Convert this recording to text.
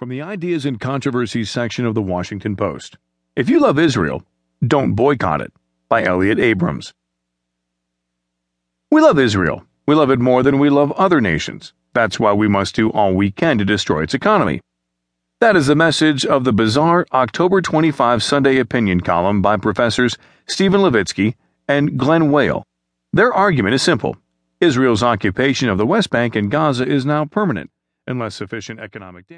From the Ideas and Controversies section of the Washington Post. If you love Israel, don't boycott it. By Elliott Abrams. We love Israel. We love it more than we love other nations. That's why we must do all we can to destroy its economy. That is the message of the bizarre October 25 Sunday opinion column by professors Steven Levitsky and Glen Weyl. Their argument is simple Israel's occupation of the West Bank and Gaza is now permanent unless sufficient economic damage.